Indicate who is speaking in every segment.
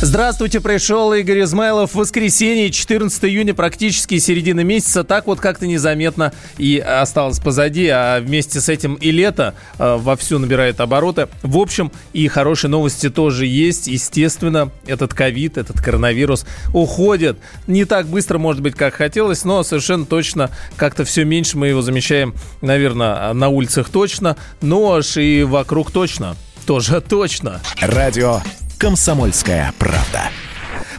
Speaker 1: Здравствуйте, пришел Игорь Измайлов. Воскресенье, 14 июня, практически середина месяца. Так вот как-то незаметно и осталось позади, а вместе с этим и лето э, вовсю набирает обороты. В общем, и хорошие новости тоже есть. Естественно, этот ковид, этот коронавирус уходит. Не так быстро, может быть, как хотелось, но совершенно точно как-то все меньше мы его замечаем, наверное, на улицах точно, но аж и вокруг точно. Тоже точно.
Speaker 2: Радио «Комсомольская правда».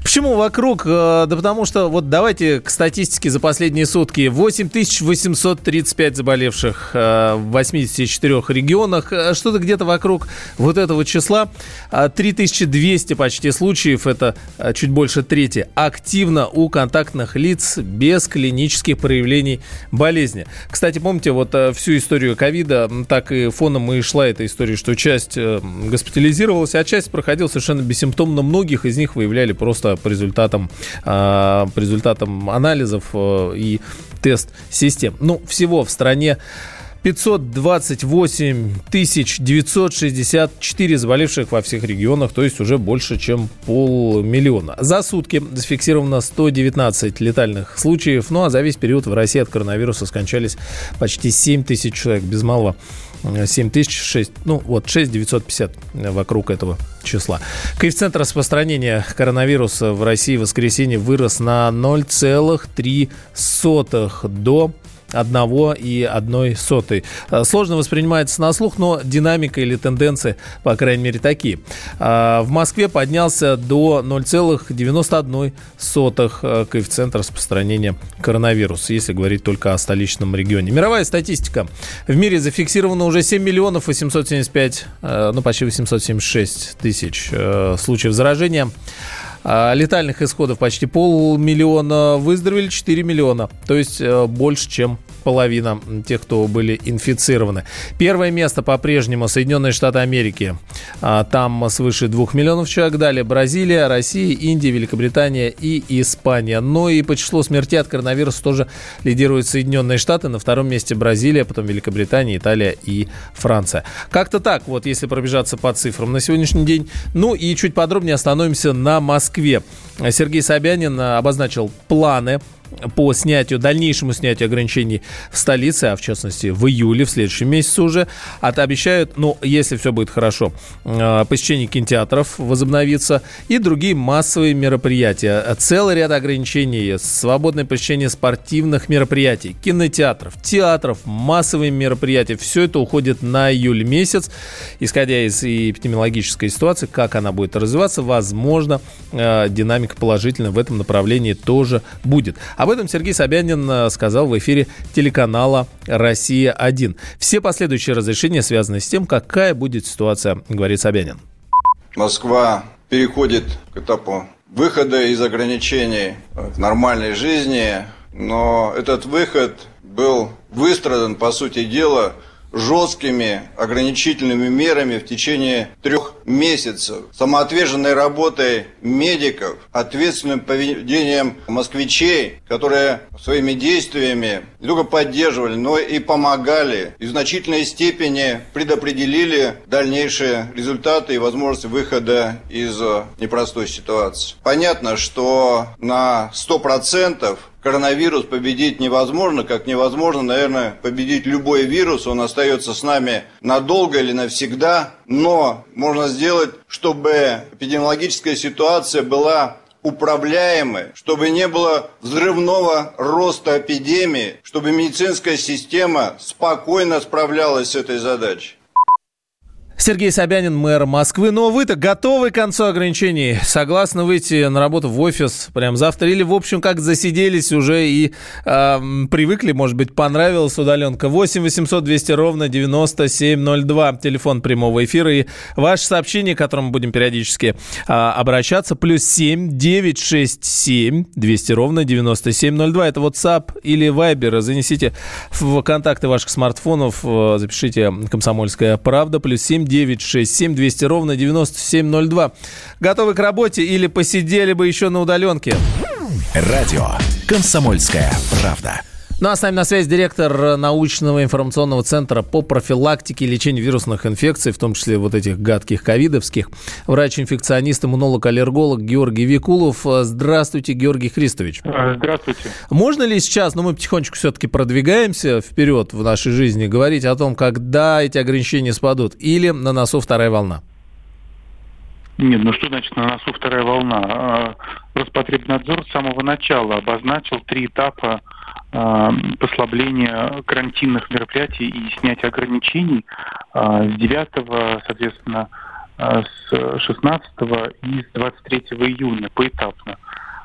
Speaker 1: Почему вокруг? Э, Да потому что, вот давайте к статистике за последние сутки. 8835 заболевших э, в 84 регионах. Э, Что-то где-то вокруг вот этого числа. А 3200 почти случаев, это чуть больше трети, активно у контактных лиц без клинических проявлений болезни. Кстати, помните, вот всю историю ковида, так и фоном и шла эта история, что часть госпитализировалась, а часть проходила совершенно бессимптомно. Многих из них выявляли просто по результатам, а, по результатам анализов э, и тест-систем. Ну, всего в стране 528 964 заболевших во всех регионах, то есть уже больше, чем полмиллиона. За сутки зафиксировано 119 летальных случаев, ну а за весь период в России от коронавируса скончались почти 7 тысяч человек, без малого 7 тысяч 6, ну вот 6 950 вокруг этого числа. Коэффициент распространения коронавируса в России в воскресенье вырос на 0,3 до одного и одной сотой. Э, Сложно воспринимается на слух, но динамика или тенденции, по крайней мере, такие. А, В Москве поднялся до 0,91 э, коэффициент распространения коронавируса, если говорить только о столичном регионе. Мировая статистика. В мире зафиксировано уже 7 миллионов 875, э, ну почти 876 тысяч э, случаев заражения. А, Летальных исходов почти полмиллиона, выздоровели 4 миллиона. То есть э, больше, чем половина тех, кто были инфицированы. Первое место по-прежнему Соединенные Штаты Америки. А, Там свыше 2 миллионов человек. Далее Бразилия, Россия, Индия, Великобритания и Испания. Но и по числу смертей от коронавируса тоже лидируют Соединенные Штаты. На втором месте Бразилия, потом Великобритания, Италия и Франция. Как-то так, вот если пробежаться по цифрам на сегодняшний день. Ну и чуть подробнее остановимся на Москве. Сергей Собянин обозначил планы по снятию, дальнейшему снятию ограничений в столице, а в частности в июле, в следующем месяце уже, от обещают, ну, если все будет хорошо, э, посещение кинотеатров возобновится и другие массовые мероприятия. Целый ряд ограничений, свободное посещение спортивных мероприятий, кинотеатров, театров, массовые мероприятия, все это уходит на июль месяц, исходя из эпидемиологической ситуации, как она будет развиваться, возможно, э, динамика положительная в этом направлении тоже будет. Об этом Сергей Собянин э, сказал в эфире телеканала «Россия-1». Все последующие разрешения связаны с тем, какая будет ситуация, говорит Собянин.
Speaker 3: Москва переходит к этапу выхода из ограничений к нормальной жизни, но этот выход был выстрадан, по сути дела, жесткими ограничительными мерами в течение трех месяцев, самоотверженной работой медиков, ответственным поведением москвичей, которые своими действиями не только поддерживали, но и помогали и в значительной степени предопределили дальнейшие результаты и возможности выхода из непростой ситуации. Понятно, что на 100% коронавирус победить невозможно, как невозможно, наверное, победить любой вирус, он остается с нами надолго или навсегда, но можно сделать, чтобы эпидемиологическая ситуация была управляемой, чтобы не было взрывного роста эпидемии, чтобы медицинская система спокойно справлялась с этой задачей.
Speaker 1: Сергей Собянин, мэр Москвы. Но вы-то готовы к концу ограничений? Согласны выйти на работу в офис прям завтра? Или, в общем, как засиделись уже и э, привыкли, может быть, понравилась удаленка? 8 800 200 ровно 9702. Телефон прямого эфира. И ваше сообщение, к которому будем периодически э, обращаться. Плюс 7 967 200 ровно 9702. Это WhatsApp или Viber. Занесите в контакты ваших смартфонов. Э, запишите «Комсомольская правда». Плюс 7 967 200 ровно 9702. Готовы к работе или посидели бы еще на удаленке?
Speaker 2: Радио «Комсомольская правда».
Speaker 1: Ну а с нами на связи директор научного информационного центра по профилактике и лечению вирусных инфекций, в том числе вот этих гадких ковидовских, врач-инфекционист, иммунолог, аллерголог Георгий Викулов. Здравствуйте, Георгий Христович.
Speaker 4: Здравствуйте.
Speaker 1: Можно ли сейчас, ну мы потихонечку все-таки продвигаемся вперед в нашей жизни, говорить о том, когда эти ограничения спадут, или на носу вторая волна?
Speaker 4: Нет, ну что значит на носу вторая волна? А, Роспотребнадзор с самого начала обозначил три этапа Э, послабления карантинных мероприятий и снятия ограничений э, с 9, соответственно, э, с 16 и с 23 июня поэтапно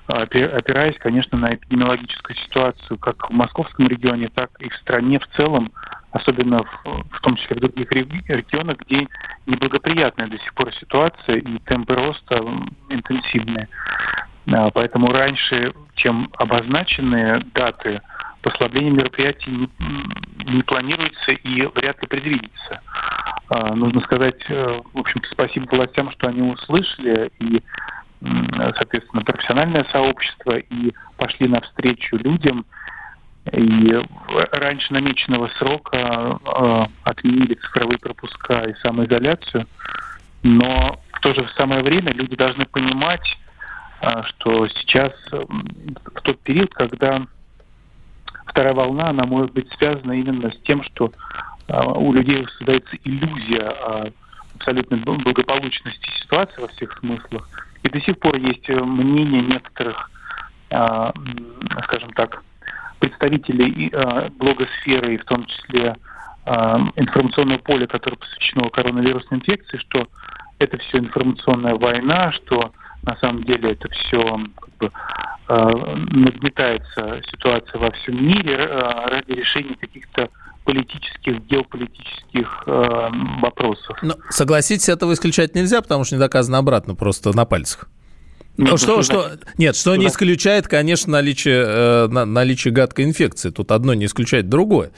Speaker 4: опираясь, конечно, на эпидемиологическую ситуацию как в московском регионе, так и в стране в целом, особенно в, в том числе в других регионах, где неблагоприятная до сих пор ситуация и темпы роста интенсивные. Поэтому раньше, чем обозначенные даты послабление мероприятий не, не планируется и вряд ли предвидится. А, нужно сказать, э, в общем-то, спасибо властям, что они услышали и, соответственно, профессиональное сообщество и пошли навстречу людям. И раньше намеченного срока э, отменили цифровые пропуска и самоизоляцию. Но в то же самое время люди должны понимать, что сейчас в тот период, когда вторая волна, она может быть связана именно с тем, что а, у людей создается иллюзия абсолютной благополучности ситуации во всех смыслах. И до сих пор есть э, мнение некоторых, а, скажем так, представителей а, блогосферы, и в том числе информационное поле, которое посвящено коронавирусной инфекции, что это все информационная война, что на самом деле это все как бы, э, нагнетается ситуация во всем мире э, ради решения каких-то политических, геополитических э, вопросов.
Speaker 1: Но согласитесь, этого исключать нельзя, потому что не доказано обратно, просто на пальцах. Ну, что, что, нет, что не исключает, конечно, наличие, э, наличие гадкой инфекции. Тут одно не исключает другое.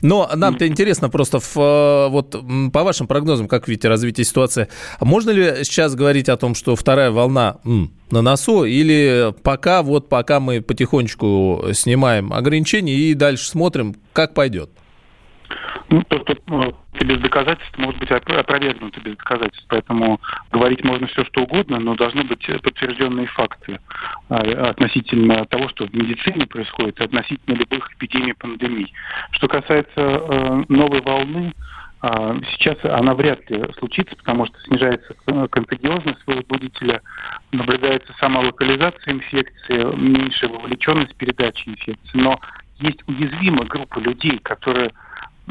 Speaker 1: Но нам-то интересно просто, в, э, вот по вашим прогнозам, как видите развитие ситуации, можно ли сейчас говорить о том, что вторая волна м, на носу, или пока, вот пока мы потихонечку снимаем ограничения и дальше смотрим, как пойдет?
Speaker 4: Ну, то, что ну, без доказательств может быть опровергнуто без доказательств. Поэтому говорить можно все, что угодно, но должны быть подтвержденные факты а, относительно того, что в медицине происходит, относительно любых эпидемий, пандемий. Что касается э, новой волны, а, Сейчас она вряд ли случится, потому что снижается контагиозность возбудителя, наблюдается сама локализация инфекции, меньшая вовлеченность передачи инфекции. Но есть уязвимая группа людей, которые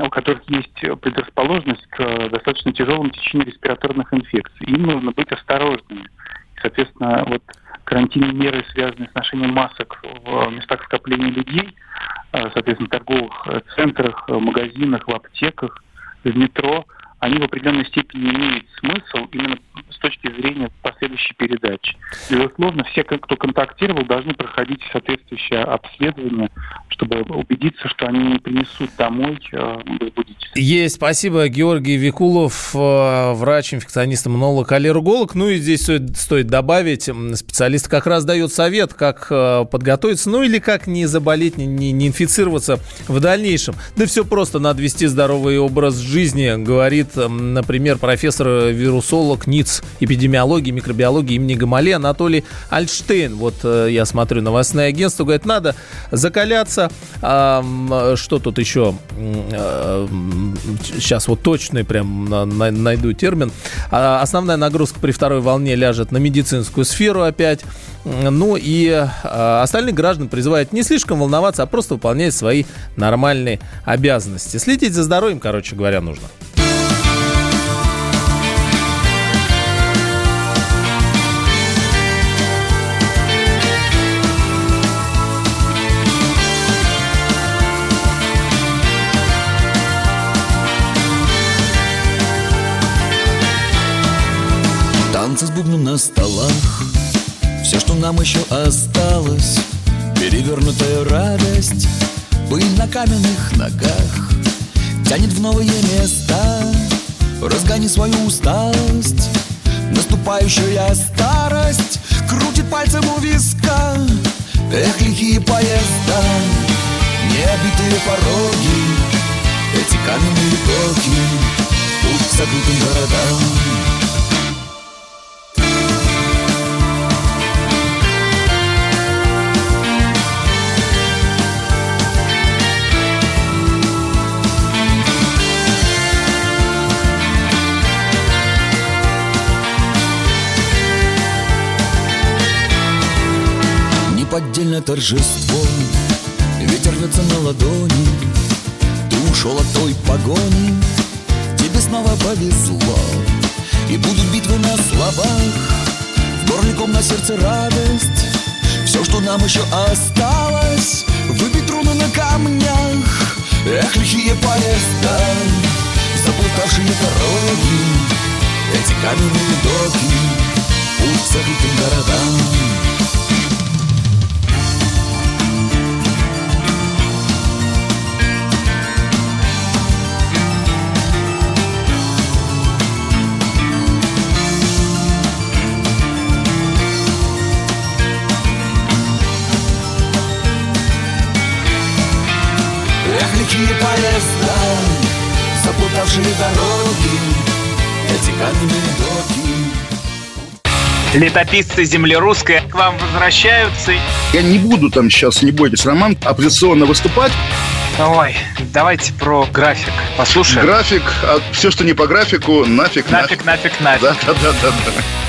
Speaker 4: у которых есть предрасположенность к достаточно тяжелому течению респираторных инфекций. Им нужно быть осторожными. И, соответственно, вот карантинные меры, связанные с ношением масок в местах скопления людей, э, соответственно, в торговых центрах, магазинах, в аптеках, в метро – они в определенной степени имеют смысл именно с точки зрения последующей передачи. Безусловно, все, кто контактировал, должны проходить соответствующее обследование, чтобы убедиться, что они не принесут домой э, возбудитель.
Speaker 1: Есть, спасибо. Георгий Викулов, э, врач, инфекционист, иммунолог, аллерголог. Ну и здесь стоит, добавить, специалист как раз дает совет, как э, подготовиться, ну или как не заболеть, не, не инфицироваться в дальнейшем. Да все просто, надо вести здоровый образ жизни, говорит говорит, например, профессор-вирусолог НИЦ эпидемиологии, микробиологии имени Гамале Анатолий Альштейн. Вот э, я смотрю новостное агентство, говорит, надо закаляться. А, что тут еще? Сейчас вот точный прям найду термин. А, основная нагрузка при второй волне ляжет на медицинскую сферу опять. Ну и остальных граждан призывают не слишком волноваться, а просто выполнять свои нормальные обязанности. Следить за здоровьем, короче говоря, нужно.
Speaker 5: Танцы с бубном на столах. Все, что нам еще осталось Перевернутая радость Пыль на каменных ногах. Тянет в новые места Разгони свою усталость. Наступающая старость Крутит пальцем у виска. Эх, лихие поезда Необитые пороги Эти каменные токи Путь к закрытым городам неподдельное торжество Ветер рвется на ладони Ты ушел от той погони. Тебе снова повезло И будут битвы на словах. В горле ком на сердце радость Все, что нам еще осталось. Выбить руны на камнях Эх, лихие поезда Заплутавшие дороги. Эти каменные доки Путь к закрытым городам Легкие поезда, запутавшие дороги Эти каменные доки
Speaker 6: Летописцы земли русской к вам возвращаются.
Speaker 7: Я не буду там сейчас, не бойтесь, Роман, оппозиционно выступать.
Speaker 6: Ой, давайте про график послушаем.
Speaker 7: График, а все, что не по графику, нафиг,
Speaker 6: нафиг. Нафиг, нафиг, нафиг.
Speaker 7: Да, да, да, да. да.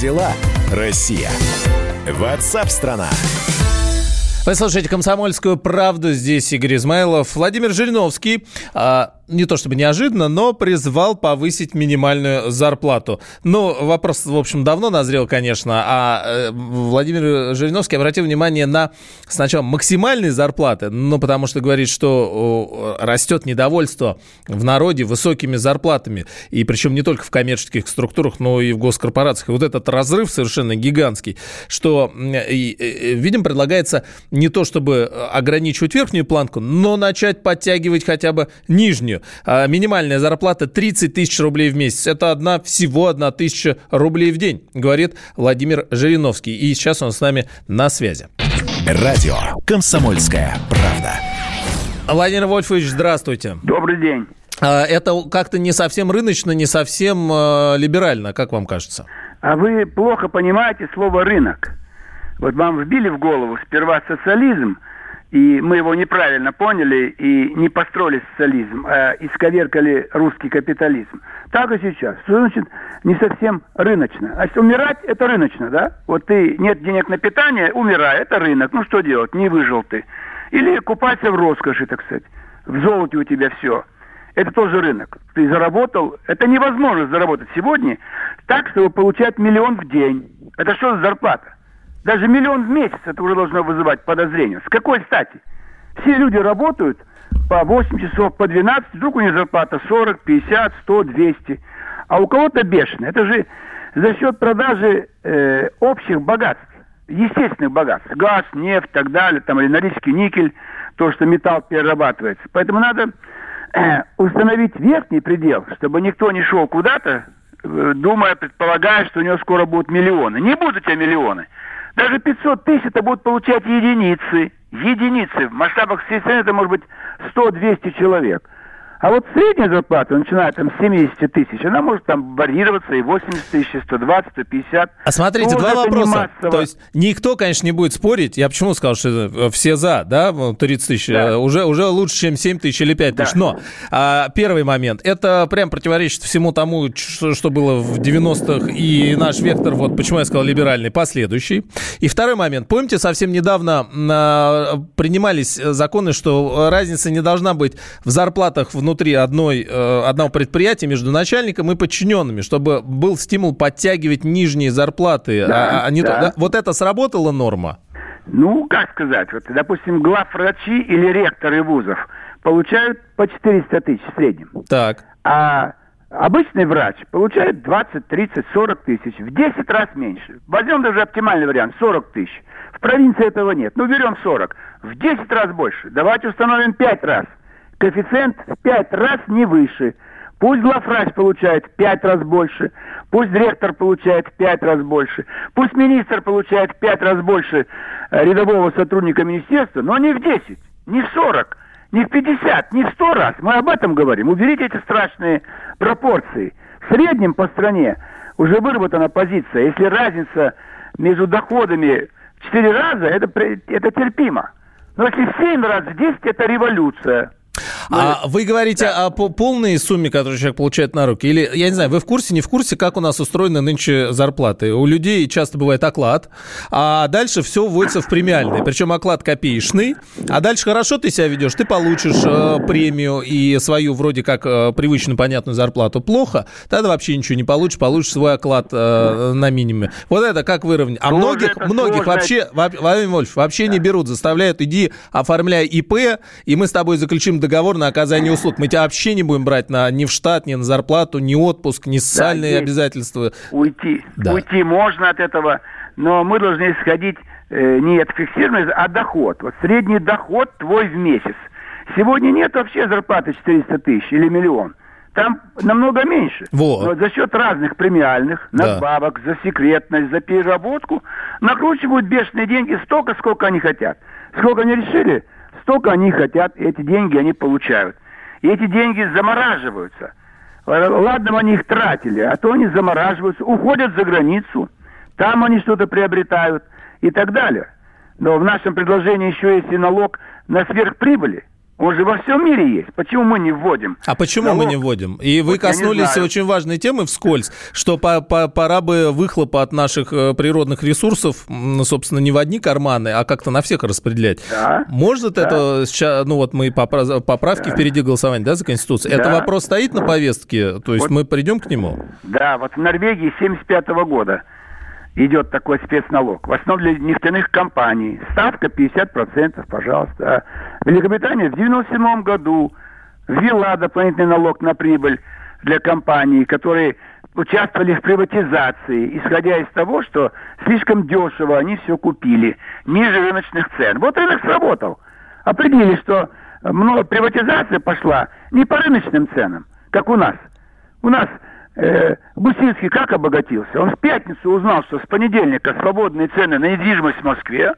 Speaker 2: Дела, Россия? Ватсап-страна!
Speaker 1: Вы слушаете «Комсомольскую правду». Здесь Игорь Измайлов. Владимир Жириновский, а, не то чтобы неожиданно, но призвал повысить минимальную зарплату. Ну, вопрос, в общем, давно назрел, конечно. А э, Владимир Жириновский обратил внимание на сначала максимальные зарплаты, ну, потому что говорит, что растет недовольство в народе высокими зарплатами. И причем не только в коммерческих структурах, но и в госкорпорациях. И вот этот разрыв совершенно гигантский, что, видим, предлагается не то чтобы ограничивать верхнюю планку, но начать подтягивать хотя бы нижнюю. А минимальная зарплата 30 тысяч рублей в месяц. Это одна, всего одна тысяча рублей в день, говорит Владимир Жириновский. И сейчас он с нами на связи.
Speaker 2: Радио «Комсомольская правда».
Speaker 1: Владимир Вольфович, здравствуйте.
Speaker 8: Добрый день.
Speaker 1: А, это как-то не совсем рыночно, не совсем э, либерально, как вам кажется?
Speaker 8: А вы плохо понимаете слово «рынок». Вот вам вбили в голову сперва социализм, и мы его неправильно поняли и не построили социализм, а исковеркали русский капитализм. Так и сейчас. Что значит не совсем рыночно? Значит, умирать – это рыночно, да? Вот ты, нет денег на питание, умирай, это рынок. Ну что делать, не выжил ты. Или купаться в роскоши, так сказать. В золоте у тебя все. Это тоже рынок. Ты заработал, это невозможно заработать сегодня так, чтобы получать миллион в день. Это что за зарплата? Даже миллион в месяц это уже должно вызывать подозрение. С какой стати? Все люди работают по 8 часов, по 12, вдруг у них зарплата 40, 50, 100, 200. А у кого-то бешеная. Это же за счет продажи э, общих богатств, естественных богатств. Газ, нефть, так далее, там, или норильский никель, то, что металл перерабатывается. Поэтому надо э, установить верхний предел, чтобы никто не шел куда-то, э, думая, предполагая, что у него скоро будут миллионы. Не будут у тебя миллионы. Даже 500 тысяч это будут получать единицы. Единицы. В масштабах всей страны это может быть 100-200 человек. А вот средняя зарплата, начиная там с 70 тысяч, она может там варьироваться и 80 тысяч, и 120, и 50.
Speaker 1: А смотрите,
Speaker 8: Ну,
Speaker 1: два вопроса. То есть никто, конечно, не будет спорить. Я почему сказал, что э, все за, да, ну, 30 тысяч.
Speaker 8: Да.
Speaker 1: э, Уже, уже лучше, чем 7 тысяч или 5 тысяч.
Speaker 8: Да.
Speaker 1: Но а, первый момент. Это прям противоречит всему тому, что, что было в 90-х. И наш вектор, вот почему я сказал либеральный, последующий. И второй момент. Помните, совсем недавно а, принимались э, законы, что разница не должна быть в зарплатах внутри одной, э, одного предприятия между начальником и подчиненными, чтобы был стимул подтягивать нижние зарплаты.
Speaker 8: Да,
Speaker 1: а- а не то-
Speaker 8: да.
Speaker 1: да? Вот это сработала норма?
Speaker 8: Ну, как сказать, вот, допустим, главврачи или ректоры вузов получают по 400 тысяч в среднем.
Speaker 1: Так.
Speaker 8: А обычный врач получает 20, 30, 40 тысяч. В 10 раз меньше. Возьмем даже оптимальный вариант, 40 тысяч. В провинции этого нет. Ну, берем 40. В 10 раз больше. Давайте установим 5 раз. Коэффициент в 5 раз не выше. Пусть главврач получает 5 раз больше, пусть ректор получает 5 раз больше, пусть министр получает 5 раз больше э, рядового сотрудника министерства, но не в 10, не в 40, не в 50, не в 100 раз. Мы об этом говорим. Уберите эти страшные пропорции. В среднем по стране уже выработана позиция. Если разница между доходами в 4 раза, это, это терпимо. Но если в 7 раз, в 10, это революция.
Speaker 1: А вы говорите о по- полной сумме, которую человек получает на руки? Или, я не знаю, вы в курсе, не в курсе, как у нас устроены нынче зарплаты? У людей часто бывает оклад, а дальше все вводится в премиальный. Причем оклад копеечный. А дальше хорошо ты себя ведешь, ты получишь э, премию и свою вроде как э, привычную, понятную зарплату. Плохо, тогда вообще ничего не получишь, получишь свой оклад э, на минимуме. Вот это как выровнять? А
Speaker 8: Тоже
Speaker 1: многих, многих
Speaker 8: сложно.
Speaker 1: вообще, во- Владимир Вольфович, вообще не берут, заставляют, иди, оформляй ИП, и мы с тобой заключим договор на оказание услуг. Мы тебя вообще не будем брать на, ни в штат, ни на зарплату, ни отпуск, ни социальные
Speaker 8: есть.
Speaker 1: обязательства.
Speaker 8: Уйти.
Speaker 1: Да.
Speaker 8: Уйти можно от этого, но мы должны исходить э, не от фиксированного, а доход. Вот средний доход твой в месяц. Сегодня нет вообще зарплаты 400 тысяч или миллион. Там намного меньше.
Speaker 1: Вот.
Speaker 8: Но за счет разных премиальных,
Speaker 1: Да.
Speaker 8: надбавок, за секретность, за переработку накручивают бешеные деньги столько, сколько они хотят. Сколько они решили, столько они хотят, эти деньги они получают. И эти деньги замораживаются. Ладно, они их тратили, а то они замораживаются, уходят за границу, там они что-то приобретают и так далее. Но в нашем предложении еще есть и налог на сверхприбыли. Он же во всем мире есть. Почему мы не вводим?
Speaker 1: А почему мы
Speaker 8: налог?
Speaker 1: не вводим? И вы
Speaker 8: Вот
Speaker 1: коснулись очень важной темы вскользь, что по- по- пора бы выхлопа от наших э, природных ресурсов, собственно, не в одни карманы, а как-то на всех распределять.
Speaker 8: Да.
Speaker 1: Может
Speaker 8: Да.
Speaker 1: это сейчас, ну вот мы попра- поправки впереди голосования, да, за Конституцию? Это
Speaker 8: Да.
Speaker 1: вопрос стоит на повестке? То есть
Speaker 8: Вот.
Speaker 1: мы придем к нему?
Speaker 8: Да, вот в Норвегии 75 года идет такой спецналог. В основном для нефтяных компаний. Ставка 50%, пожалуйста. Великобритания в 97 году ввела дополнительный налог на прибыль для компаний, которые участвовали в приватизации, исходя из того, что слишком дешево они все купили, ниже рыночных цен. Вот рынок сработал. Определили, что много приватизация пошла не по рыночным ценам, как у нас. У нас э, Гусинский как обогатился? Он в пятницу узнал, что с понедельника свободные цены на недвижимость в Москве,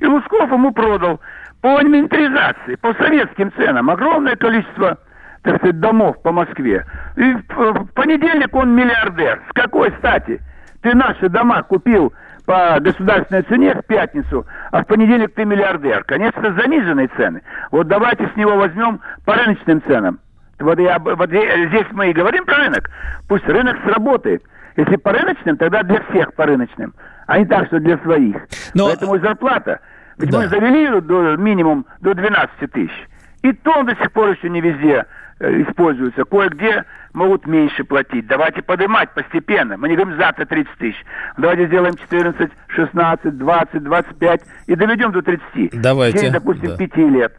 Speaker 8: и Лусков ему продал по инвентаризации, по советским ценам огромное количество так сказать, домов по Москве. И в понедельник он миллиардер. С какой стати? Ты наши дома купил по государственной цене в пятницу, а в понедельник ты миллиардер. Конечно, заниженные цены. Вот давайте с него возьмем по рыночным ценам. Вот, я, вот здесь мы и говорим про рынок. Пусть рынок сработает. Если по рыночным, тогда для всех по рыночным, а не так, что для своих.
Speaker 1: Но-
Speaker 8: Поэтому зарплата. Ведь
Speaker 1: Да.
Speaker 8: мы завели ее до, минимум до 12 тысяч. И то он до сих пор еще не везде э, используется. Кое-где могут меньше платить. Давайте поднимать постепенно. Мы не говорим завтра 30 тысяч. Давайте сделаем 14, 16, 20, 25 и доведем до 30.
Speaker 1: Давайте,
Speaker 8: течение, допустим,
Speaker 1: да.
Speaker 8: 5 лет.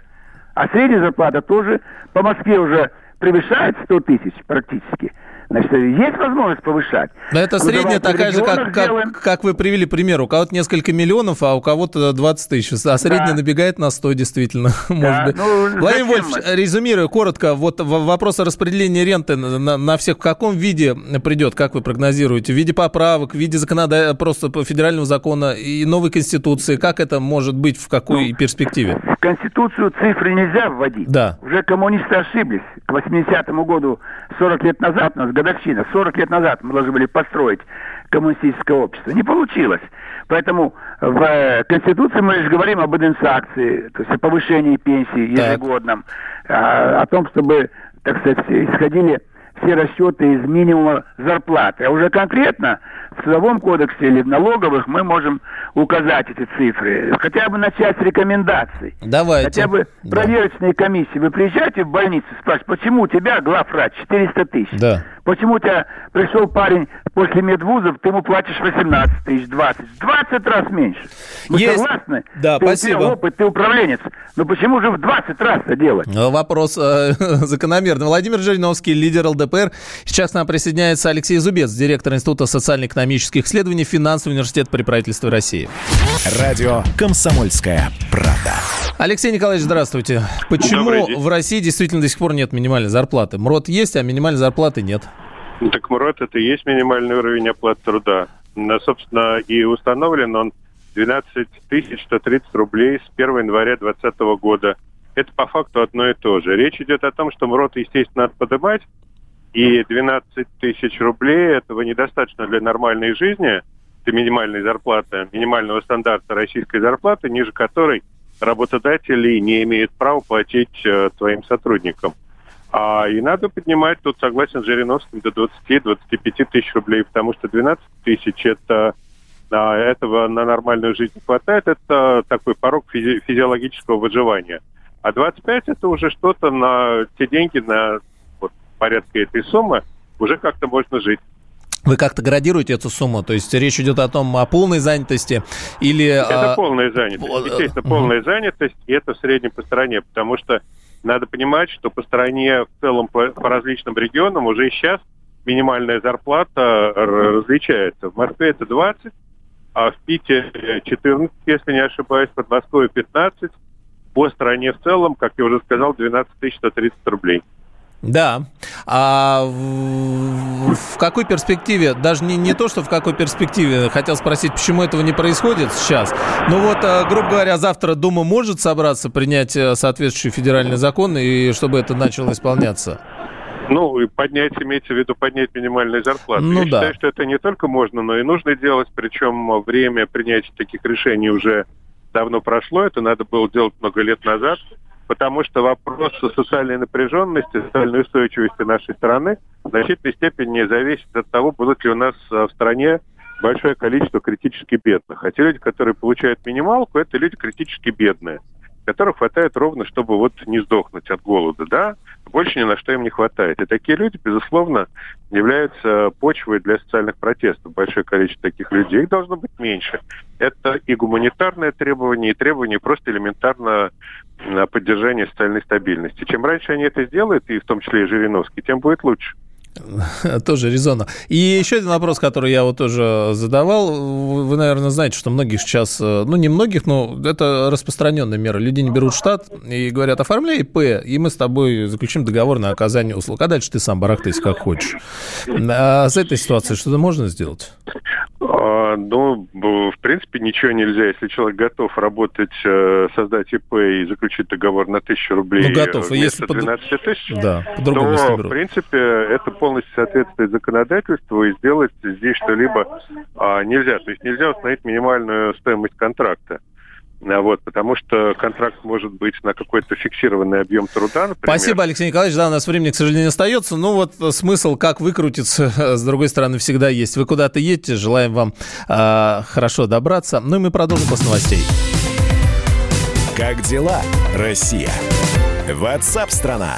Speaker 8: А средняя зарплата тоже по Москве уже превышает 100 тысяч практически. Значит, есть возможность повышать.
Speaker 1: Но это
Speaker 8: Ну,
Speaker 1: средняя такая же, как, как, как вы привели пример. У кого-то несколько миллионов, а у кого-то 20 тысяч. А средняя
Speaker 8: Да.
Speaker 1: набегает на 100, действительно. Может быть.
Speaker 8: ну,
Speaker 1: Владимир Вольфович,
Speaker 8: мы?
Speaker 1: резюмируя коротко, вот вопрос о распределении ренты на, на- на всех в каком виде придет, как вы прогнозируете? В виде поправок, в виде законода... просто по федерального закона и новой конституции? Как это может быть, в какой
Speaker 8: Ну,
Speaker 1: перспективе?
Speaker 8: В Конституцию цифры нельзя вводить.
Speaker 1: Да.
Speaker 8: Уже коммунисты ошиблись. К 80-му году, 40 лет назад, нас годовщина, 40 лет назад мы должны были построить коммунистическое общество. Не получилось. Поэтому в э, Конституции мы лишь говорим об индексации, то есть о повышении пенсии ежегодном, а, о том, чтобы, так сказать, исходили все расчеты из минимума зарплаты. А уже конкретно в Трудовом кодексе или в налоговых мы можем указать эти цифры. Хотя бы начать с рекомендаций.
Speaker 1: Давайте.
Speaker 8: Хотя бы
Speaker 1: Да.
Speaker 8: проверочные комиссии. Вы приезжаете в больницу, спрашиваете, почему у тебя главврач 400 тысяч?
Speaker 1: Да.
Speaker 8: Почему у тебя пришел парень после медвузов, ты ему платишь 18 тысяч, 20? 20 раз меньше. Мы
Speaker 1: Есть.
Speaker 8: согласны?
Speaker 1: Да,
Speaker 8: ты,
Speaker 1: спасибо.
Speaker 8: Тебя опыт, ты управленец. Но почему же в 20 раз это делать?
Speaker 1: Э, Вопрос э, закономерный. Владимир Жириновский, лидер ЛДПР. Сейчас к нам присоединяется Алексей Зубец, директор Института социально-экономических исследований Финансового университета при правительстве России.
Speaker 2: Радио «Комсомольская правда».
Speaker 1: Алексей Николаевич, здравствуйте. Почему в России действительно до сих пор нет минимальной зарплаты? МРОД есть, а минимальной зарплаты нет.
Speaker 9: Ну, Так МРОТ это и есть минимальный уровень оплаты труда. Ну, собственно, и установлен он 12 130 рублей с 1 января 2020 года. Это по факту одно и то же. Речь идет о том, что МРОТ, естественно, надо поднимать, и 12 тысяч рублей этого недостаточно для нормальной жизни, это минимальной зарплаты, минимального стандарта российской зарплаты, ниже которой работодатели не имеют права платить э, своим сотрудникам. А, и надо поднимать, тут согласен с Жириновским, до 20-25 тысяч рублей, потому что 12 тысяч это а, этого на нормальную жизнь хватает, это такой порог физи- физиологического выживания. А 25 это уже что-то на те деньги, на порядке этой суммы, уже как-то можно жить.
Speaker 1: Вы как-то градируете эту сумму? То есть речь идет о том, о полной занятости или...
Speaker 9: Это
Speaker 1: а,
Speaker 9: полная занятость.
Speaker 1: э,
Speaker 9: Естественно, полная занятость, и это в среднем по стране, потому что надо понимать, что по стране в целом по, по различным регионам уже сейчас минимальная зарплата р- различается. В Москве это 20, а в Питере 14, если не ошибаюсь, в Подмосковье 15. По стране в целом, как я уже сказал, 12 130 рублей.
Speaker 1: Да. А в, в какой перспективе, даже не, не то, что в какой перспективе, хотел спросить, почему этого не происходит сейчас. Ну вот, э, грубо говоря, завтра Дума может собраться, принять э, соответствующий федеральный закон, и чтобы это начало исполняться?
Speaker 9: Ну, и поднять, имеется в виду поднять минимальную зарплату.
Speaker 1: Ну
Speaker 9: Я
Speaker 1: да.
Speaker 9: считаю, что это не только можно, но и нужно делать, причем время принятия таких решений уже давно прошло, это надо было делать много лет назад, потому что вопрос социальной напряженности, социальной устойчивости нашей страны в значительной степени зависит от того, будут ли у нас э, в стране большое количество критически бедных. А те люди, которые получают минималку, это люди критически бедные, которых хватает ровно, чтобы вот не сдохнуть от голода, да? Больше ни на что им не хватает. И такие люди, безусловно, являются почвой для социальных протестов. Большое количество таких людей. Их должно быть меньше. Это и гуманитарное требование, и требование просто элементарно на поддержание социальной стабильности. Чем раньше они это сделают, и в том числе и Жириновский, тем будет лучше.
Speaker 1: Тоже резонно. И еще один вопрос, который я вот тоже задавал. Вы, вы, наверное, знаете, что многих сейчас, э, ну, не многих, но это распространенная мера. Люди не берут штат и говорят, оформляй ИП, и мы с тобой заключим договор на оказание услуг. А дальше ты сам барахтайся как хочешь. А с этой ситуацией что-то можно сделать?
Speaker 9: А, ну, в принципе, ничего нельзя. Если человек готов работать, э, создать ИП и заключить договор на тысячу рублей
Speaker 1: Ну, готов. И
Speaker 9: вместо
Speaker 1: если под-
Speaker 9: 12 тысяч,
Speaker 1: Да, по-другому если
Speaker 9: то, в принципе, это полностью соответствует законодательству, и сделать здесь что-либо а, нельзя. То есть нельзя установить минимальную стоимость контракта. А, Вот, потому что контракт может быть на какой-то фиксированный объем труда, например.
Speaker 1: Спасибо, Алексей Николаевич. Да, у нас времени, к сожалению, остается. Ну вот э, смысл, как выкрутиться, с другой стороны, всегда есть. Вы куда-то едете, желаем вам э, хорошо добраться. Ну и мы продолжим после новостей.
Speaker 2: Как дела, Россия? Ватсап-страна!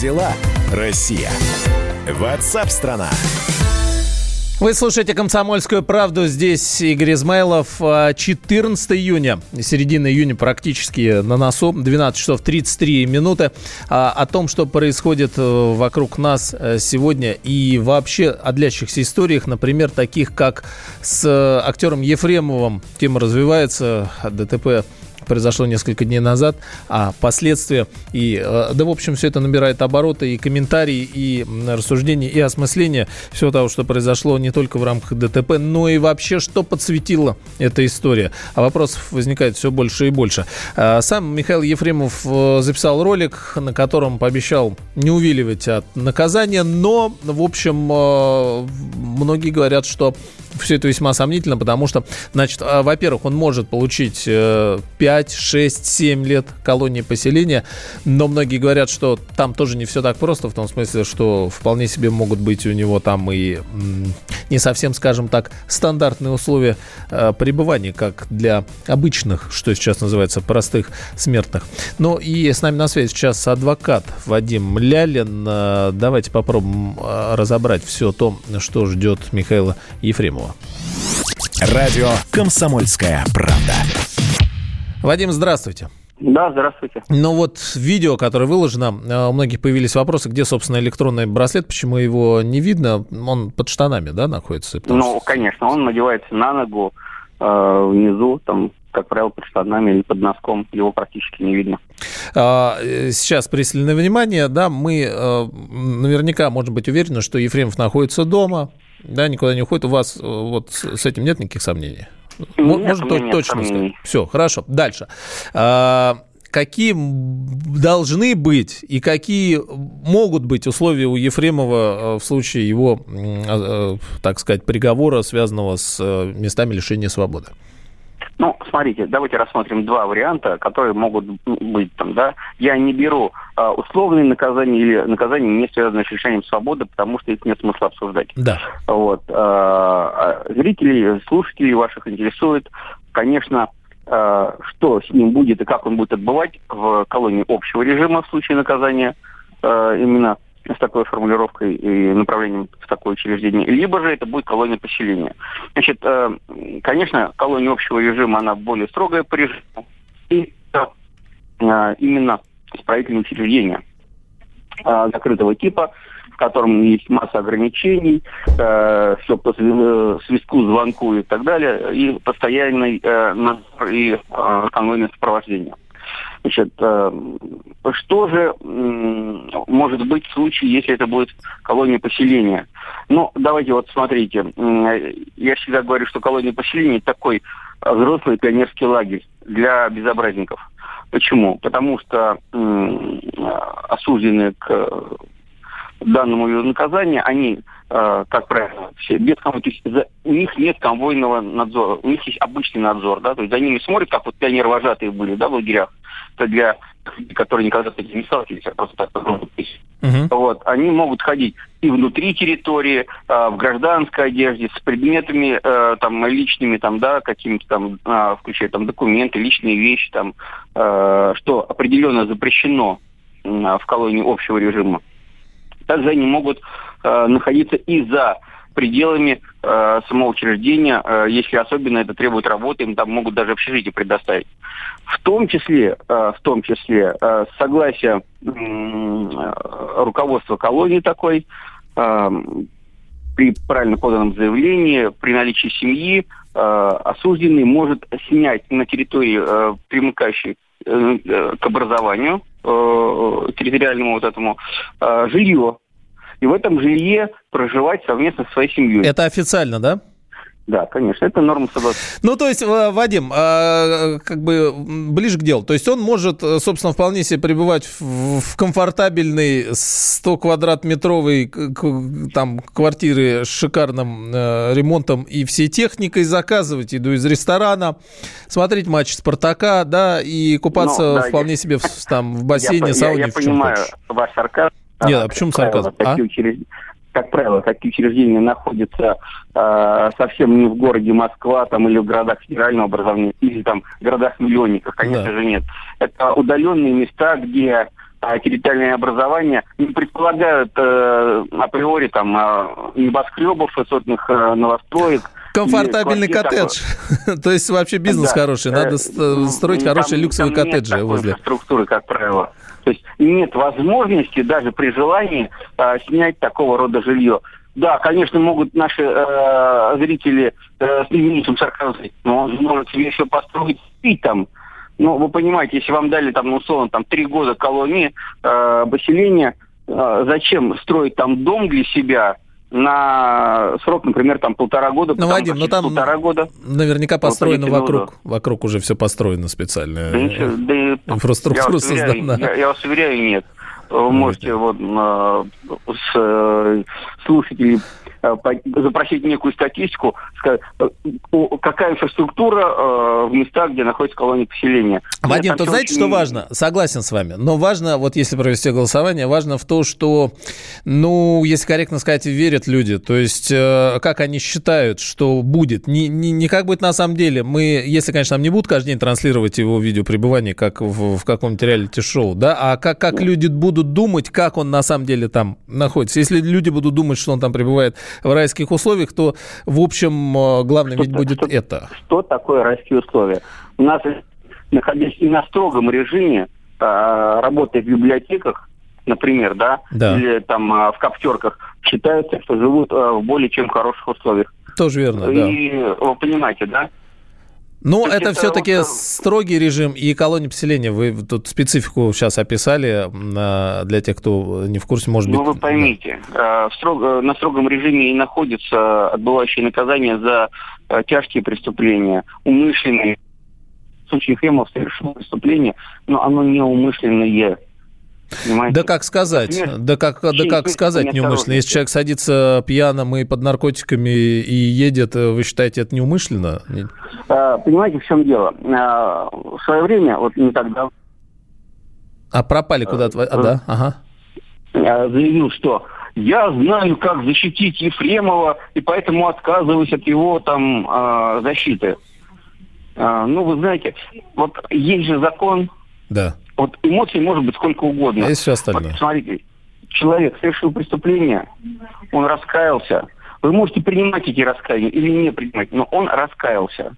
Speaker 2: Дела, Россия? Ватсап-страна!
Speaker 1: Вы слушаете «Комсомольскую правду». Здесь Игорь Измайлов. 14 а, июня, середина июня практически на носу. 12 часов 33 минуты. А, о том, что происходит э, вокруг нас э, сегодня и вообще о длящихся историях, например, таких как с э, актером Ефремовым. Тема развивается, ДТП произошло несколько дней назад, а последствия и, э, да, в общем, все это набирает обороты и комментарии, и рассуждения, и осмысления всего того, что произошло не только в рамках ДТП, но и вообще, что подсветила эта история. А вопросов возникает все больше и больше. А, сам Михаил Ефремов э, записал ролик, на котором пообещал не увиливать от наказания, но, в общем, э, многие говорят, что все это весьма сомнительно, потому что, значит, а, во-первых, он может получить 5, 6, 7 лет колонии поселения, но многие говорят, что там тоже не все так просто, в том смысле, что вполне себе могут быть у него там и не совсем, скажем так, стандартные условия а, пребывания, как для обычных, что сейчас называется, простых смертных. Ну и с нами на связи сейчас адвокат Вадим Лялин. А, давайте попробуем разобрать все то, что ждет Михаила. Ефремова.
Speaker 2: Радио «Комсомольская правда».
Speaker 1: Вадим, здравствуйте.
Speaker 10: Да, здравствуйте.
Speaker 1: Ну вот видео, которое выложено, э, у многих появились вопросы, где, собственно, электронный браслет, почему его не видно? Он под штанами, да, находится?
Speaker 10: Ну, что... конечно, он надевается на ногу, э, внизу, там, как правило, под штанами или под носком, его практически не видно.
Speaker 1: А, э, сейчас пристальное внимание, да, мы э, наверняка можем быть уверены, что Ефремов находится дома, да, никуда не уходит. У вас э, вот с этим нет никаких сомнений?
Speaker 10: Нет, Можно
Speaker 1: то, точно сомнений. сказать. Все, хорошо. Дальше. А, какие должны быть и какие могут быть условия у Ефремова э, в случае его, э, так сказать, приговора, связанного с местами лишения свободы?
Speaker 10: Ну, смотрите, давайте рассмотрим два варианта, которые могут быть там, да. Я не беру э, условные наказания или наказания, не связанные с лишением свободы, потому что их нет смысла обсуждать.
Speaker 1: Да.
Speaker 10: Вот. Э, зрителей, слушателей ваших интересует, конечно, э, что с ним будет и как он будет отбывать в колонии общего режима в случае наказания э, именно с такой формулировкой и направлением в такое учреждение, либо же это будет колония поселения. Значит, э, конечно, колония общего режима, она более строгая по режиму, и э, именно исправительное учреждение э, закрытого типа, в котором есть масса ограничений, э, все по свистку, звонку и так далее, и постоянный э, и э, конвойное сопровождение. Значит, э, что же может быть в случае, если это будет колония поселения? Ну, давайте вот смотрите. Я всегда говорю, что колония поселения такой взрослый пионерский лагерь для безобразников. Почему? Потому что осужденные к данному виду наказания, они, э, как правило, все без конвойного, то есть за, у них нет конвойного надзора, у них есть обычный надзор, да, то есть за ними смотрят, как вот пионер-вожатые были, да, в лагерях, это для людей, которые никогда с этим не сталкивались, а просто так uh-huh. Вот, они могут ходить и внутри территории, э, в гражданской одежде, с предметами э, там личными, там, да, какими-то там, э, включая там документы, личные вещи, там, э, что определенно запрещено э, в колонии общего режима. Также они могут э, находиться и за пределами э, самого учреждения, э, если особенно это требует работы, им там могут даже общежитие предоставить. В том числе, э, в том числе э, согласие э, руководства колонии такой, э, при правильно поданном заявлении, при наличии семьи, э, осужденный может снять на территории, э, примыкающей э, к образованию, э, территориальному вот этому, э, жилье. И в этом жилье проживать совместно со своей семьей.
Speaker 1: Это официально, да?
Speaker 10: Да, конечно, это норма согласия.
Speaker 1: Ну, то есть, э, Вадим, э, как бы ближе к делу. То есть он может, э, собственно, вполне себе пребывать в комфортабельной 100 квадратметровой там квартире с шикарным ремонтом и всей техникой, заказывать еду из ресторана, смотреть матч Спартака, да, и купаться ну, да, вполне я, себе в, там в бассейне, я, сауне.
Speaker 10: Я, я понимаю ваш сарказм.
Speaker 1: Нет, а почему сарказм? А?
Speaker 10: как правило, такие учреждения находятся э, совсем не в городе Москва там, или в городах федерального образования, или там в городах-миллионниках, конечно да. же, нет. Это удаленные места, где э, территориальное образование не предполагают э, априори там э, небоскребов, высотных э, новостроек,
Speaker 1: Комфортабельный коттедж. То есть вообще бизнес да. хороший. Надо э, строить хорошие люксовые коттеджи возле.
Speaker 10: структуры, как правило. То есть нет возможности даже при желании э, снять такого рода жилье. Да, конечно, могут наши э, зрители э, с именитым сарказмом сказать, но он может себе еще построить и там. Ну, вы понимаете, если вам дали там, ну, условно, там, три года колонии э, поселения, э, зачем строить там дом для себя, на срок, например, там полтора года.
Speaker 1: Ну, Вадим, ну там полтора года наверняка построено вокруг, вокруг уже все построено специально. Да, ничего, да, Инфраструктура
Speaker 10: я уверяю,
Speaker 1: создана.
Speaker 10: Я, я вас уверяю, нет. Вы можете вот э, с э, слушателей запросить некую статистику, сказать, э, какая инфраструктура э, в местах, где находится колония поселения.
Speaker 1: Вадим, тут знаете, очень... что важно? Согласен с вами. Но важно, вот если провести голосование, важно в то, что, ну, если корректно сказать, верят люди. То есть, как они считают, что будет. Не, не, не как будет на самом деле. Мы, если, конечно, нам не будут каждый день транслировать его видео пребывания, как в, в каком-нибудь реалити-шоу, да, а как, как люди будут думать, как он на самом деле там находится. Если люди будут думать, что он там пребывает в райских условиях, то, в общем, э, главное ведь будет
Speaker 10: что,
Speaker 1: это.
Speaker 10: Что такое райские условия? У нас, находясь и на строгом режиме, а, работая в библиотеках, например, да, да. или там а, в коптерках, считается, что живут а, в более чем хороших условиях.
Speaker 1: Тоже верно,
Speaker 10: и,
Speaker 1: да.
Speaker 10: И вы понимаете, да?
Speaker 1: Ну, это, все-таки вот... строгий режим и колония поселения. Вы тут специфику сейчас описали для тех, кто не в курсе, может быть.
Speaker 10: Ну, вы поймите, в строг... на строгом режиме и находятся отбывающие наказания за тяжкие преступления, умышленные. В случае Ефремов совершил преступление, но оно не умышленное.
Speaker 1: Понимаете? Да как сказать? Да как, да как сказать неумышленно? Если человек садится пьяным и под наркотиками и едет, вы считаете это неумышленно?
Speaker 10: А, понимаете, в чем дело? А, в свое время, вот не так давно...
Speaker 1: А пропали куда-то? А, да, ага.
Speaker 10: Заявил, что я знаю, как защитить Ефремова, и поэтому отказываюсь от его там а, защиты. Ну, вы знаете, вот есть же закон,
Speaker 1: да.
Speaker 10: Вот эмоций может быть сколько угодно.
Speaker 1: А все остальное?
Speaker 10: Вот, смотрите, человек совершил преступление, он раскаялся. Вы можете принимать эти раскаяния или не принимать, но он раскаялся.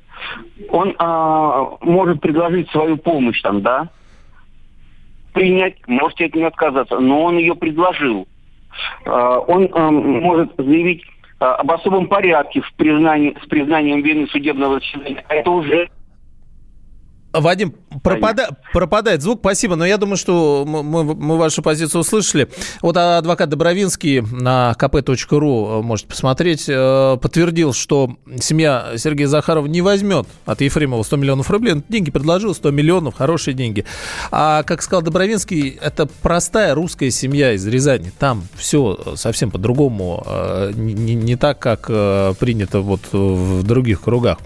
Speaker 10: Он а, может предложить свою помощь там, да? Принять, можете от нее отказаться, но он ее предложил. А, он а, может заявить а, об особом порядке в признании, с признанием вины судебного заседания. А это уже
Speaker 1: Вадим, пропада, пропадает звук, спасибо, но я думаю, что мы, мы вашу позицию услышали. Вот адвокат Добровинский на kp.ru, э, можете посмотреть, э, подтвердил, что семья Сергея Захарова не возьмет от Ефремова 100 миллионов рублей. Деньги предложил, 100 миллионов, хорошие деньги. А, как сказал Добровинский, это простая русская семья из Рязани. Там все совсем по-другому, э, не, не так, как принято вот в других кругах.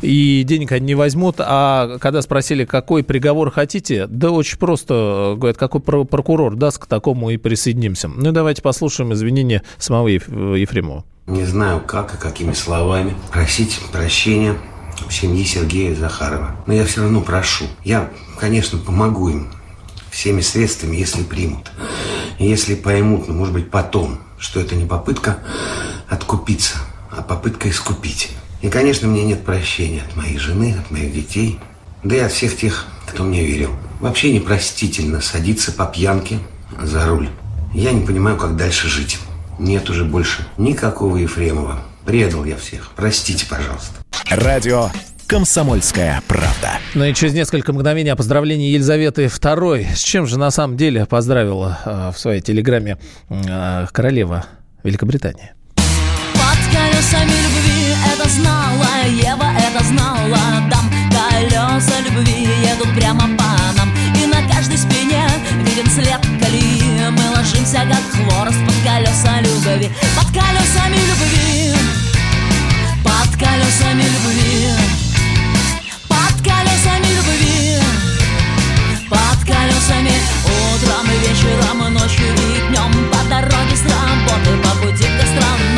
Speaker 1: И денег они не возьмут, а когда спросили, спросили, какой приговор хотите, да очень просто, говорят, какой прокурор даст, к такому и присоединимся. Ну давайте послушаем извинения самого Ефремова.
Speaker 11: Не знаю, как и какими словами просить прощения у семьи Сергея Захарова. Но я все равно прошу. Я, конечно, помогу им всеми средствами, если примут. Если поймут, ну, может быть, потом, что это не попытка откупиться, а попытка искупить. И, конечно, мне нет прощения от моей жены, от моих детей, да и от всех тех, кто мне верил. Вообще непростительно садиться по пьянке за руль. Я не понимаю, как дальше жить. Нет уже больше никакого Ефремова. Предал я всех. Простите, пожалуйста.
Speaker 2: Радио «Комсомольская правда».
Speaker 1: Ну и через несколько мгновений о поздравлении Елизаветы II. С чем же на самом деле поздравила э, в своей телеграмме э, королева Великобритании? Под колесами любви это
Speaker 12: знала, Ева это знала Там колеса любви едут прямо по нам. И на каждой спине виден след колеи Мы ложимся, как хворост под колеса любви. Под колесами любви. Под колесами любви. Под колесами любви. Под колесами. Утром и вечером, ночью и днем. По дороге с работы, по пути к гастроном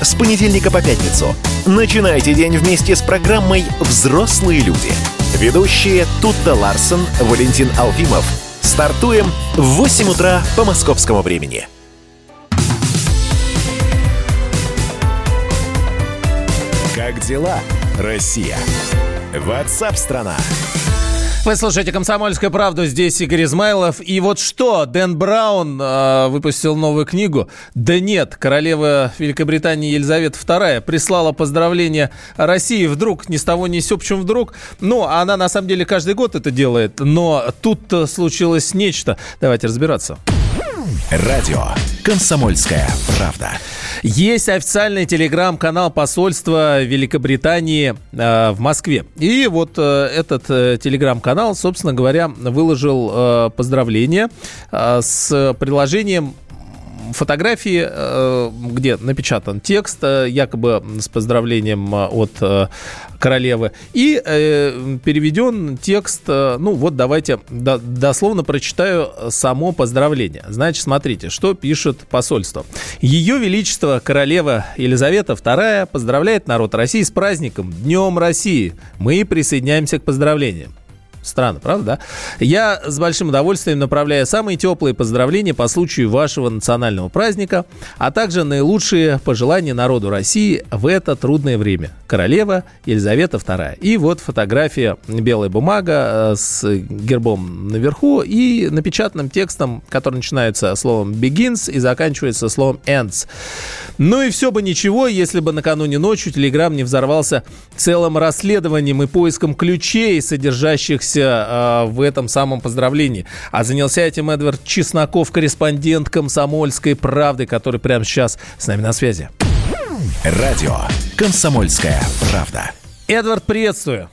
Speaker 2: С понедельника по пятницу. Начинайте день вместе с программой «Взрослые люди». Ведущие Тутта Ларсон, Валентин Алфимов. Стартуем в 8 утра по московскому времени. Как дела, Россия? Ватсап-страна!
Speaker 1: Вы слушаете «Комсомольскую правду», здесь Игорь Измайлов. И вот что, Дэн Браун э, выпустил новую книгу. Да нет, королева Великобритании Елизавета II прислала поздравления России вдруг, ни с того ни с сего, почему вдруг. Ну, она на самом деле каждый год это делает, но тут случилось нечто. Давайте разбираться.
Speaker 2: Радио «Комсомольская правда».
Speaker 1: Есть официальный телеграм-канал посольства Великобритании э, в Москве. И вот э, этот э, телеграм-канал, собственно говоря, выложил э, поздравления э, с приложением фотографии, э, где напечатан текст, э, якобы с поздравлением э, от королевы, и переведен текст, ну вот давайте до- дословно прочитаю само поздравление. Значит, смотрите, что пишет посольство. Ее Величество королева Елизавета II поздравляет народ России с праздником, Днем России. Мы присоединяемся к поздравлениям. Странно, правда, да? Я с большим удовольствием направляю самые теплые поздравления по случаю вашего национального праздника, а также наилучшие пожелания народу России в это трудное время. Королева Елизавета II. И вот фотография, белая бумага э, с гербом наверху и напечатанным текстом, который начинается словом begins и заканчивается словом ends. Ну и все бы ничего, если бы накануне ночью Телеграм не взорвался целым расследованием и поиском ключей, содержащихся э, в этом самом поздравлении. А занялся этим Эдвард Чесноков, корреспондент комсомольской правды, который прямо сейчас с нами на связи.
Speaker 2: Радио «Комсомольская правда».
Speaker 1: Эдвард, приветствую.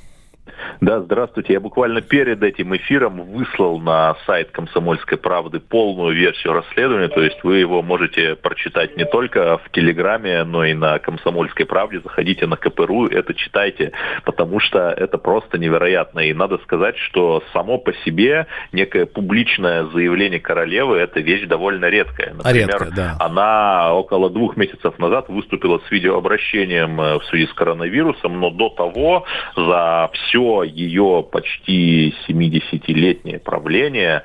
Speaker 13: Да, здравствуйте. Я буквально перед этим эфиром выслал на сайт «Комсомольской правды» полную версию расследования, то есть вы его можете прочитать не только в Телеграме, но и на «Комсомольской правде». Заходите на КПРУ, это читайте, потому что это просто невероятно. И надо сказать, что само по себе некое публичное заявление королевы – это вещь довольно редкая. Например,
Speaker 1: Редко, да.
Speaker 13: она около двух месяцев назад выступила с видеообращением э, в связи с коронавирусом, но до того за все ее почти 70-летнее правление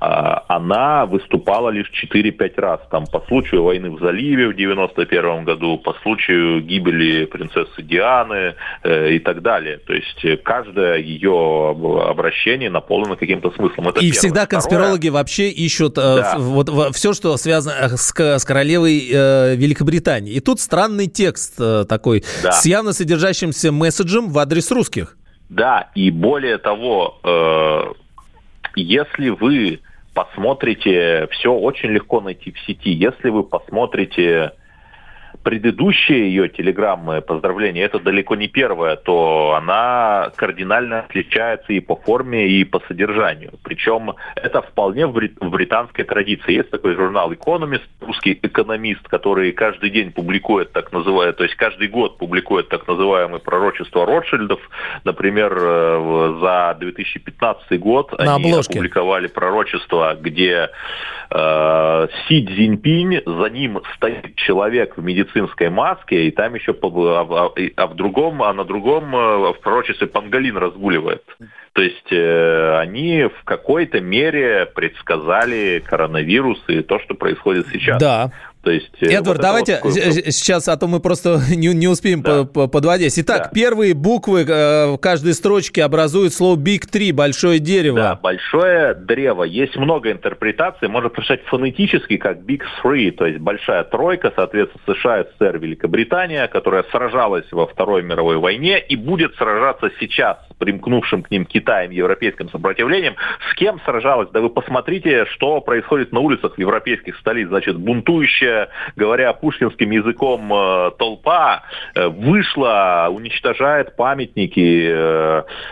Speaker 13: а, она выступала лишь 4-5 раз. Там по случаю войны в заливе в 91 году, по случаю гибели принцессы Дианы э, и так далее. То есть э, каждое ее обращение наполнено каким-то смыслом. Это
Speaker 1: И
Speaker 13: первое.
Speaker 1: всегда
Speaker 13: Второе,
Speaker 1: конспирологи вообще ищут э,
Speaker 13: Да.
Speaker 1: вот во- все, что связано э, с, с королевой э, Великобритании. И тут странный текст э, такой
Speaker 13: Да.
Speaker 1: с явно содержащимся месседжем в адрес русских.
Speaker 13: Да, и более того, э, если вы посмотрите, все очень легко найти в сети. Если вы посмотрите предыдущие ее телеграммы поздравления, это далеко не первая, то она кардинально отличается и по форме, и по содержанию. Причем это вполне в брит- в британской традиции. Есть такой журнал Economist, русский экономист, который каждый день публикует так называемое, то есть каждый год публикует так называемые пророчества Ротшильдов. Например, э, за 2015 год
Speaker 1: На
Speaker 13: они
Speaker 1: обложке.
Speaker 13: опубликовали пророчество, где э, Си Цзиньпинь, за ним стоит человек в медицинской маске, и там еще а, а- а в другом, а на другом э, в пророчестве панголин разгуливает. То есть э, они в какой-то мере предсказали коронавирус и то, что происходит сейчас.
Speaker 1: Да.
Speaker 13: То есть, э,
Speaker 1: Эдвард,
Speaker 13: вот
Speaker 1: давайте
Speaker 13: вот
Speaker 1: сейчас, а то мы просто не, не успеем по- подводить. Итак, первые буквы э, в каждой строчке образуют слово Big Tree, большое дерево.
Speaker 13: Да, большое древо. Есть много интерпретаций. Можно прочитать фонетически, как Big Three, то есть большая тройка, соответственно, США, СССР, Великобритания, которая сражалась во Второй мировой войне и будет сражаться сейчас с примкнувшим к ним Китаем, европейским сопротивлением. С кем сражалась? Да вы посмотрите, что происходит на улицах европейских столиц. Значит, бунтующая, говоря пушкинским языком, э, толпа э, вышла, уничтожает памятники,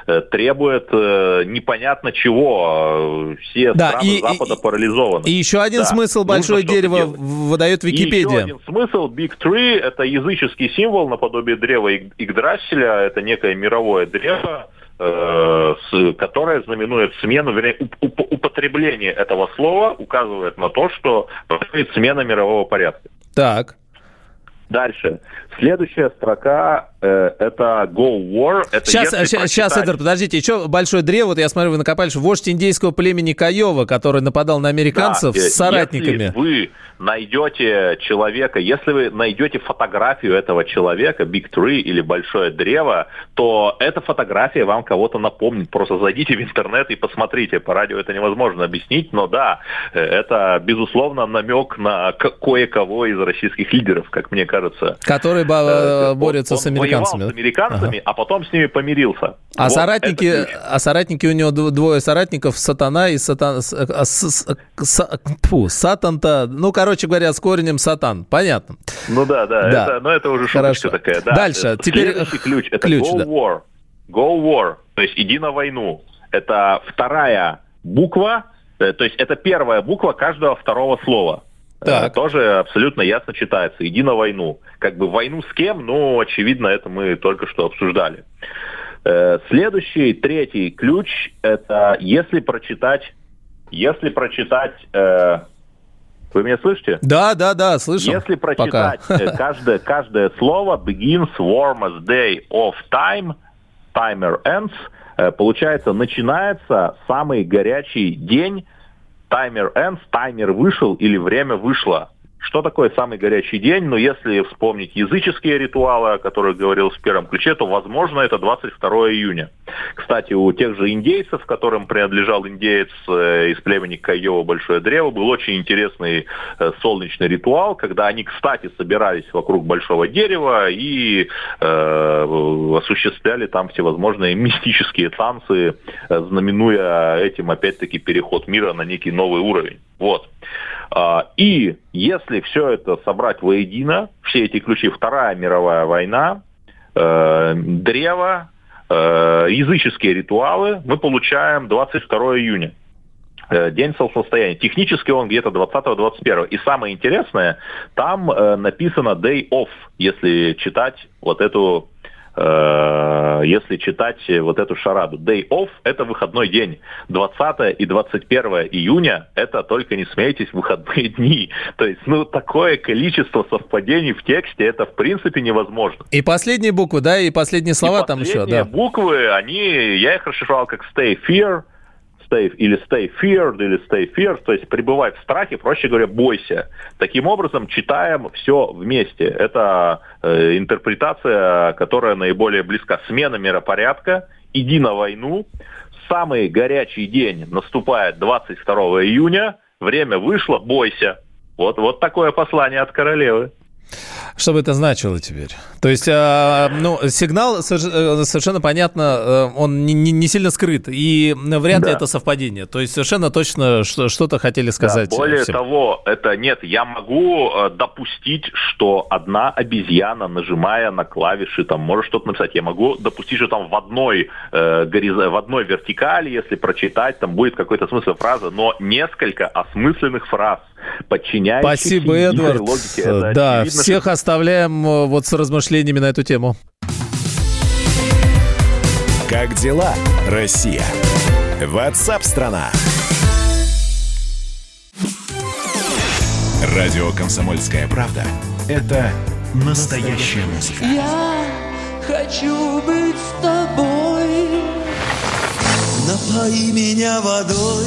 Speaker 13: э, требует непонятно чего. Все
Speaker 1: Да,
Speaker 13: страны
Speaker 1: и-
Speaker 13: Запада парализованы.
Speaker 1: И еще один
Speaker 13: Да,
Speaker 1: смысл
Speaker 13: нужно
Speaker 1: большое
Speaker 13: что-то
Speaker 1: дерево выдает
Speaker 13: И еще
Speaker 1: Википедия.
Speaker 13: один смысл Big Tree – это языческий символ наподобие древа Иг- Игдрасиля. Это некое мировое древо, э, которое знаменует смену, вернее, уп- уп- употребление этого слова указывает на то, что происходит смена мирового порядка.
Speaker 1: Так.
Speaker 13: Дальше. Следующая строка э, это Go War. Это
Speaker 1: Сейчас, сейчас,
Speaker 13: прочитать-
Speaker 1: Эдвард, подождите, еще большое древо, вот я смотрю, вы накопали, что вождь индейского племени Каева, который нападал на американцев
Speaker 13: Да,
Speaker 1: с соратниками.
Speaker 13: Если вы найдете человека, если вы найдете фотографию этого человека, Big Tree или Большое Древо, то эта фотография вам кого-то напомнит. Просто зайдите в интернет и посмотрите. По радио это невозможно объяснить, но да, э, это, безусловно, намек на кое-кого из российских лидеров, как мне кажется.
Speaker 1: Который бо-
Speaker 13: он-
Speaker 1: борется
Speaker 13: он
Speaker 1: с американцами.
Speaker 13: воевал с американцами, а потом с ними помирился.
Speaker 1: А
Speaker 13: Вот
Speaker 1: соратники,
Speaker 13: ключ.
Speaker 1: а соратники у него дв- двое соратников, Сатана и Сатан, с- а, с- с- са- фу, Сатан-то, ну, короче говоря, с корнем Сатан, понятно.
Speaker 13: Ну да, да,
Speaker 1: Да.
Speaker 13: Это, но это уже
Speaker 1: Хорошо.
Speaker 13: шуточка такая. Да.
Speaker 1: Дальше,
Speaker 13: Э,
Speaker 1: теперь,
Speaker 13: Следующий ключ, это
Speaker 1: ключ,
Speaker 13: Go
Speaker 1: да.
Speaker 13: War. Go War, то есть иди на войну. Это вторая буква, э, то есть это первая буква каждого второго слова. Э, Тоже абсолютно ясно читается. Иди на войну. Как бы войну с кем? Ну, очевидно, это мы только что обсуждали. Э, Следующий, третий ключ, это если прочитать, если прочитать, э, вы меня слышите?
Speaker 1: Да, да, да, слышу.
Speaker 13: Если
Speaker 1: Пока.
Speaker 13: прочитать э, каждое, каждое слово begins warmest day of time, timer ends, получается, начинается самый горячий день, таймер ends, таймер вышел или время вышло. Что такое самый горячий день? Ну, если вспомнить языческие ритуалы, о которых говорил в первом ключе, то, возможно, это 22 июня. Кстати, у тех же индейцев, которым принадлежал индеец э, из племени Кайова Большое Древо, был очень интересный э, солнечный ритуал, когда они, кстати, собирались вокруг большого дерева и э, осуществляли там всевозможные мистические танцы, э, знаменуя этим, опять-таки, переход мира на некий новый уровень. Вот. А, И если все это собрать воедино, все эти ключи, Вторая мировая война, э, древо, э, языческие ритуалы мы получаем 22 июня. Э, день солнцестояния. Технически он где-то 20-21. И самое интересное, там э, написано day off, если читать вот эту если читать вот эту шараду. Day off – это выходной день. 20 и 21 июня – это, только не смейтесь, выходные дни. То есть, ну, такое количество совпадений в тексте, это, в принципе, невозможно.
Speaker 1: И последние буквы, да, и последние слова
Speaker 13: и
Speaker 1: там
Speaker 13: последние
Speaker 1: еще, да.
Speaker 13: буквы, они, я их расшифровал как stay fear, stay, или stay feared, или stay feared, то есть пребывай в страхе, проще говоря, бойся. Таким образом, читаем все вместе. Это э, интерпретация, которая наиболее близка. Смена миропорядка, иди на войну. Самый горячий день наступает 22 июня. Время вышло, бойся. Вот, вот такое послание от королевы.
Speaker 1: Что бы это значило теперь? То есть, э, ну, сигнал э, совершенно понятно, э, он не, сильно скрыт, и вряд ли
Speaker 13: Да.
Speaker 1: это совпадение. То есть, совершенно точно что- что-то хотели сказать.
Speaker 13: Да, более
Speaker 1: всем.
Speaker 13: того, это нет, я могу э, допустить, что одна обезьяна, нажимая на клавиши, там может что-то написать. Я могу допустить, что там в одной э, гориз- в одной вертикали, если прочитать, там будет какой-то смысл фразы, но несколько осмысленных фраз, подчиняющихся
Speaker 1: Спасибо, Эдвард.
Speaker 13: логике. Это
Speaker 1: да,
Speaker 13: очевидно,
Speaker 1: всех оставляем э, вот с размышлениями на эту тему.
Speaker 2: Как дела, Россия? Ватсап-страна! Радио «Комсомольская правда» — это настоящая музыка.
Speaker 5: Я хочу быть с тобой. Напои меня водой